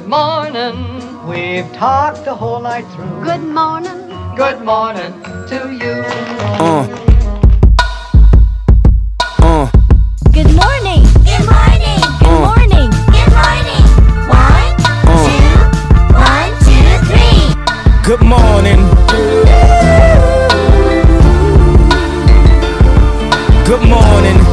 Good morning. We've talked the whole night through. Good morning. Good morning to you. Uh. Uh. Good morning. Good morning. Good Uh. morning. Good morning. One, Uh. two, one, two, three. Good morning. Good morning.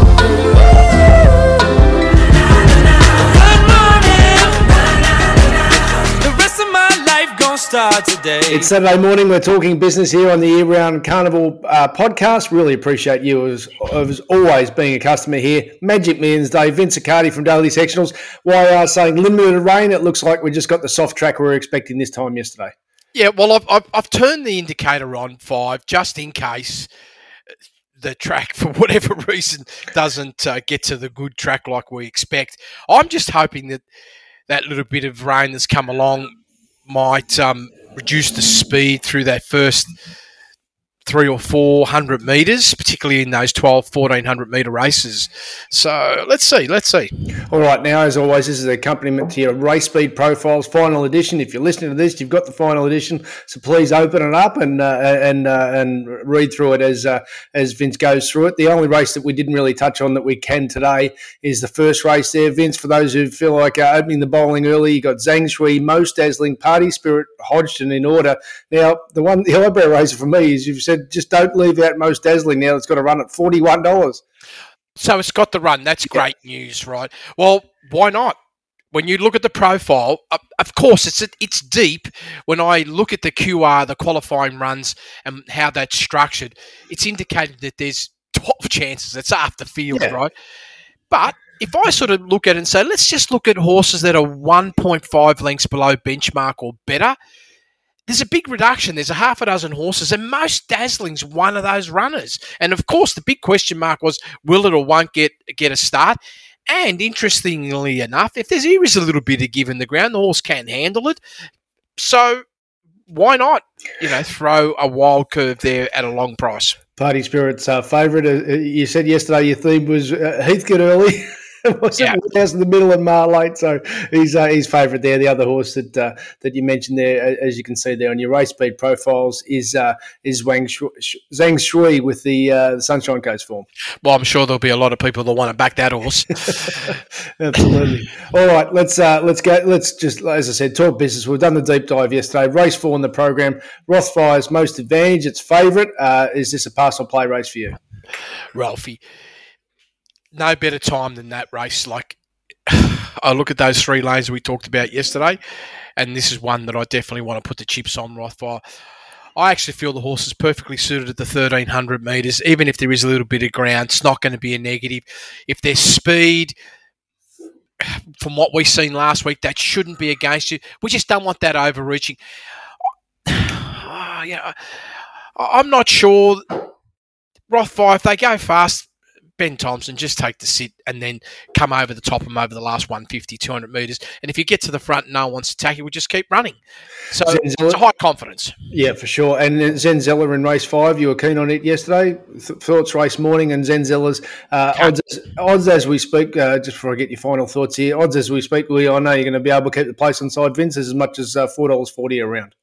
Life start today. It's Saturday morning. We're talking business here on the Year Round Carnival uh, podcast. Really appreciate you as, as always being a customer here. Magic Millions Day. Vince Accardi from Daily Sectionals. Why YR saying limited rain. It looks like we just got the soft track we were expecting this time yesterday. Yeah, well, I've, I've, I've turned the indicator on five just in case the track, for whatever reason, doesn't uh, get to the good track like we expect. I'm just hoping that that little bit of rain that's come along might um, reduce the speed through that first three or four hundred meters, particularly in those 12, 1400 meter races. So let's see, let's see. All right, now, as always, this is an accompaniment to your race speed profiles final edition. If you're listening to this, you've got the final edition, so please open it up and uh, and uh, and read through it as uh, as Vince goes through it. The only race that we didn't really touch on that we can today is the first race there, Vince. For those who feel like uh, opening the bowling early, you got Zhang Shui, Most Dazzling, Party Spirit, Hodgson in order. Now, the one the eyebrow raiser for me is you've said just don't leave out Most Dazzling. Now it's got to run at forty one dollars. So it's got the run. That's great news, right? Well, why not? When you look at the profile, of course, it's it's deep. When I look at the QR, the qualifying runs, and how that's structured, it's indicated that there's 12 chances. It's after field, Yeah. right? But if I sort of look at it and say, let's just look at horses that are 1.5 lengths below benchmark or better, there's a big reduction. There's a half a dozen horses, and most dazzling's one of those runners. And of course, the big question mark was, will it or won't get get a start? And interestingly enough, if there's here is a little bit of give in the ground, the horse can handle it. So why not, you know, throw a wild curve there at a long price? Party Spirit's uh, favourite. Uh, you said yesterday your theme was uh, Heathcote early. Yeah. in the middle of Mar late? So he's uh, he's favourite there. The other horse that uh, that you mentioned there, as you can see there on your race speed profiles, is uh, is Wang Shui, Zhang Shui with the, uh, the Sunshine Coast form. Well, I'm sure there'll be a lot of people that want to back that horse. Absolutely. All right, let's uh, let's go. Let's just, as I said, talk business. We've done the deep dive yesterday. Race four in the program. Rothfire's most advantage. Its favourite. Uh, is this a pass or play race for you? Ralphie. No better time than that race. Like, I look at those three lanes we talked about yesterday, and this is one that I definitely want to put the chips on Rothfire. I actually feel the horse is perfectly suited at the 1300 metres, even if there is a little bit of ground. It's not going to be a negative. If there's speed, from what we've seen last week, that shouldn't be against you. We just don't want that overreaching. Ah, yeah, I'm not sure. Rothfire, if they go fast, Ben Thompson, just take the sit and then come over the top of them over the last 150, 200 metres. And if you get to the front and no one's attacking, we just keep running. So it's a high confidence. Yeah, for sure. And Zenzella in race five, you were keen on it yesterday. Th- thoughts race morning and Zenzella's uh, odds, as, odds as we speak. Uh, just before I get your final thoughts here, odds as we speak. We I know you're going to be able to keep the place on side Vince as much as uh, four dollars forty around.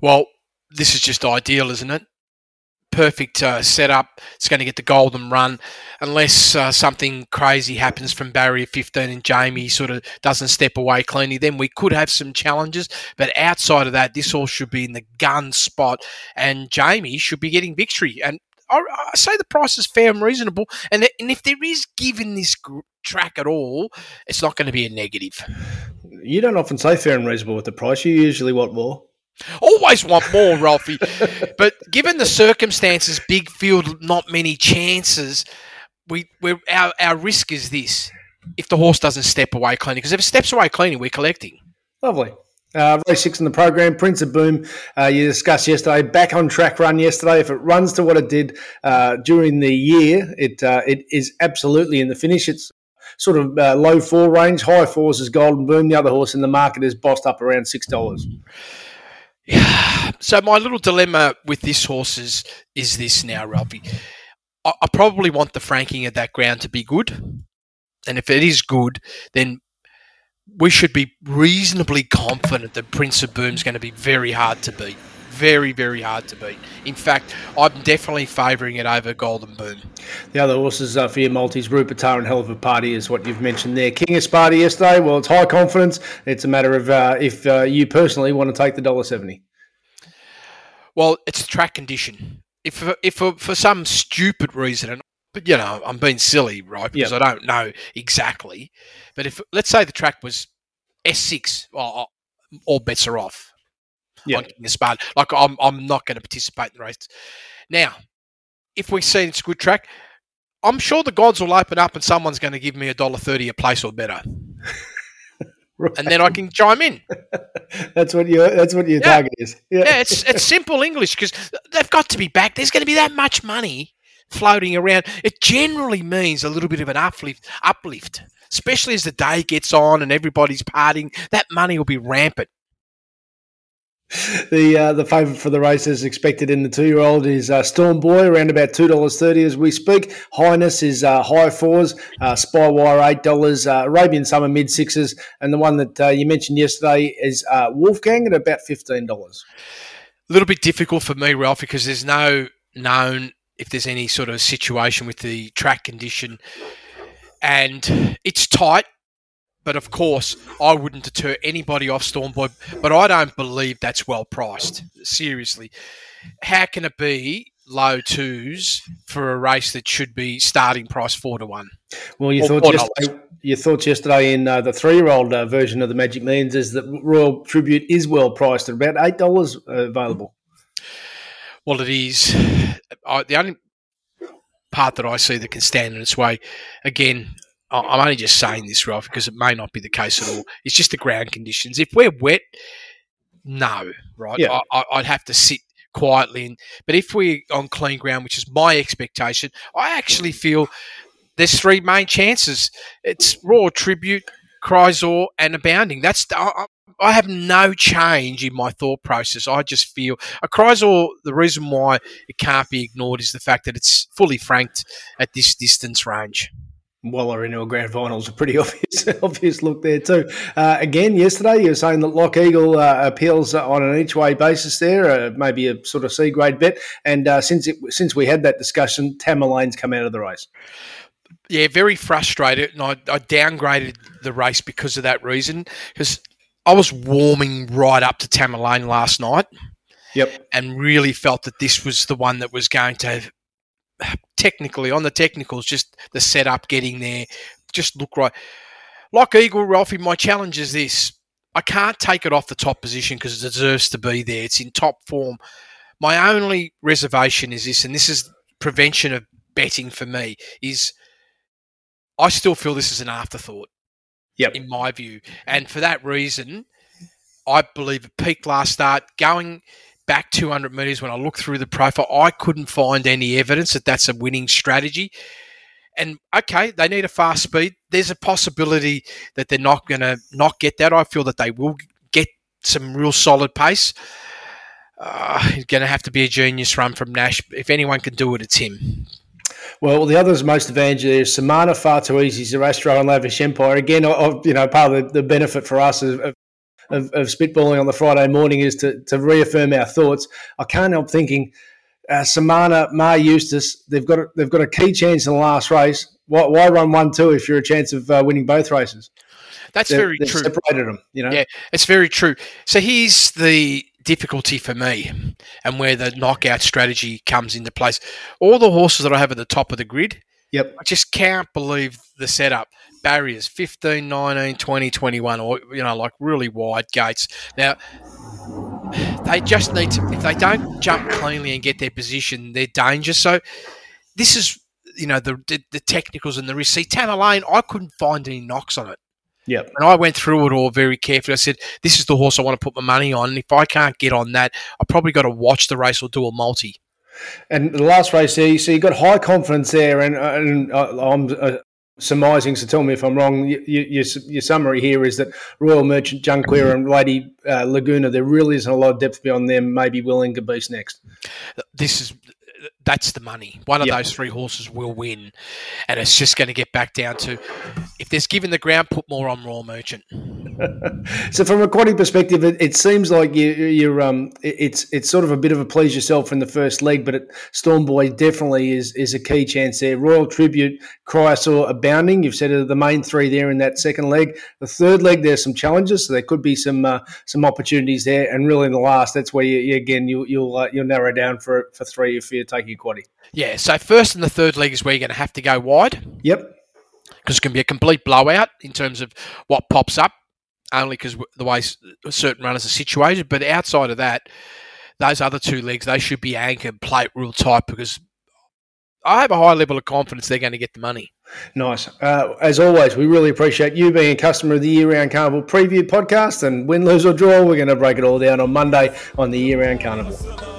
Well, this is just ideal, isn't it? Perfect uh, setup. It's going to get the golden run, unless uh, something crazy happens from barrier 15 and Jamie sort of doesn't step away cleanly. Then we could have some challenges. But outside of that, this all should be in the gun spot, and Jamie should be getting victory. And I, I say the price is fair and reasonable. And, and if there is given this track at all, it's not going to be a negative. You don't often say fair and reasonable with the price. You usually want more. Always want more, Ralphie. but given the circumstances, big field, not many chances. We, we're, our, our risk is this: if the horse doesn't step away cleanly, because if it steps away cleanly, we're collecting. Lovely. Uh, race six in the program, Prince of Boom. Uh, you discussed yesterday, back on track run yesterday. If it runs to what it did uh, during the year, it uh, it is absolutely in the finish. It's sort of uh, low four range, high fours is Golden Boom. The other horse in the market is bossed up around six dollars. So my little dilemma with this horse is, is this now, Ralphie. I, I probably want the franking of that ground to be good, and if it is good, then we should be reasonably confident that Prince of Boom's going to be very hard to beat. Very, very hard to beat. In fact, I'm definitely favouring it over Golden Boom. The other horses uh, for your multis, Rupertar and Hell of a Party is what you've mentioned there. King of Sparta yesterday, well, it's high confidence. It's a matter of uh, if uh, you personally want to take the dollar seventy. Well, it's track condition. If if for, for some stupid reason, and but you know, I'm being silly, right? Because Yep. I don't know exactly. But if let's say the track was S6, well, all bets are off. Yeah. on King of Sparta. Like I'm, I'm not going to participate in the race. Now, if we see it's a good track, I'm sure the gods will open up and someone's going to give me a dollar thirty a place or better, and then I can chime in. That's what your that's what your Yeah. target is. Yeah. Yeah, it's it's simple English because they've got to be back. There's going to be that much money floating around. It generally means a little bit of an uplift, uplift, especially as the day gets on and everybody's partying. That money will be rampant. The uh, the favourite for the race as expected in the two year old is uh, Storm Boy around about two dollars thirty as we speak. Highness is uh, high fours, uh, Spywire eight dollars, uh, Arabian Summer mid sixes, and the one that uh, you mentioned yesterday is uh, Wolfgang at about fifteen dollars. A little bit difficult for me, Ralph, because there's no known if there's any sort of situation with the track condition, and it's tight. But of course, I wouldn't deter anybody off Stormboy. But I don't believe that's well priced. Seriously, how can it be low twos for a race that should be starting price four to one? Well, your thoughts yesterday, your thoughts yesterday in uh, the three year old uh, version of the Magic Millions is that Royal Tribute is well priced at about eight dollars uh, available. Well, it is. I, the only part that I see that can stand in its way, again, I'm only just saying this, Ralph, because it may not be the case at all. It's just the ground conditions. If we're wet, no, right? Yeah. I, I'd have to sit quietly. In. But if we're on clean ground, which is my expectation, I actually feel there's three main chances. It's Royal Tribute, Chrysor, and Abounding. That's I, I- I have no change in my thought process. I just feel a Chrysor. The reason why it can't be ignored is the fact that it's fully franked at this distance range. Waller into a grand final is a pretty obvious obvious look there too. Uh, again, yesterday you were saying that Lock Eagle uh, appeals on an each way basis there, uh, maybe a sort of C grade bet. And uh, since it since we had that discussion, Tamerlane's come out of the race. yeah, very frustrated, and I, I downgraded the race because of that reason. Because I was warming right up to Tamerlane last night, Yep. and really felt that this was the one that was going to technically on the technicals, just the setup, getting there, just look right. Like Eagle Ralphie, my challenge is this: I can't take it off the top position because it deserves to be there. It's in top form. My only reservation is this, and this is prevention of betting for me, is I still feel this is an afterthought. Yep. In my view. And for that reason, I believe it peaked last start. Going back 200 metres, when I looked through the profile, I couldn't find any evidence that that's a winning strategy. And okay, they need a fast speed. There's a possibility that they're not going to not get that. I feel that they will get some real solid pace. Uh, it's going to have to be a genius run from Nash. If anyone can do it, it's him. Well, the others most advantaged there is Samana, Far Too Easy, Zerastro, and Lavish Empire. Again, of, you know, part of the, the benefit for us of, of, of spitballing on the Friday morning is to, to reaffirm our thoughts. I can't help thinking uh, Samana, Maher Eustace, they've got a, they've got a key chance in the last race. Why, why run one two if you're a chance of uh, winning both races? That's They've- very they've true. Separated them, you know. Yeah, it's very true. So here's the difficulty for me and where the knockout strategy comes into place. All the horses that I have at the top of the grid, Yep. I just can't believe the setup. Barriers 15, 19, 20, 21, or, you know, like really wide gates. Now, they just need to, if they don't jump cleanly and get their position, they're dangerous. So this is, you know, the, the, the technicals and the risk. See, Tamerlane, I couldn't find any knocks on it. Yep. And I went through it all very carefully. I said, this is the horse I want to put my money on. And if I can't get on that, I probably got to watch the race or do a multi. And the last race there, so you got high confidence there, and, and uh, I'm uh, surmising. So tell me if I'm wrong. You, you, your, your summary here is that Royal Merchant, Junqueer, and Lady uh, Laguna. There really isn't a lot of depth beyond them. Maybe Willing Beast next. This is that's the money. One of Yep. those three horses will win, and it's just going to get back down to if there's given the ground, put more on Royal Merchant. so from a quaddy perspective, it, it seems like you, you're um, it- it's it's sort of a bit of a please yourself in the first leg, but it, Stormboy definitely is is a key chance there. Royal Tribute, Cryosaur, Abounding. You've said the main three there in that second leg. The third leg, there's some challenges, so there could be some uh, some opportunities there. And really, in the last, that's where you, you again you, you'll uh, you'll narrow down for for three if you're taking quaddy. Yeah, so first and the third leg is where you're going to have to go wide Yep. because it can be a complete blowout in terms of what pops up, only because the way certain runners are situated. But outside of that, those other two legs, they should be anchored, plate real tight because I have a high level of confidence they're going to get the money. Nice. Uh, as always, we really appreciate you being a customer of the Year Round Carnival preview podcast. And win, lose, or draw, we're going to break it all down on Monday on the Year Round Carnival.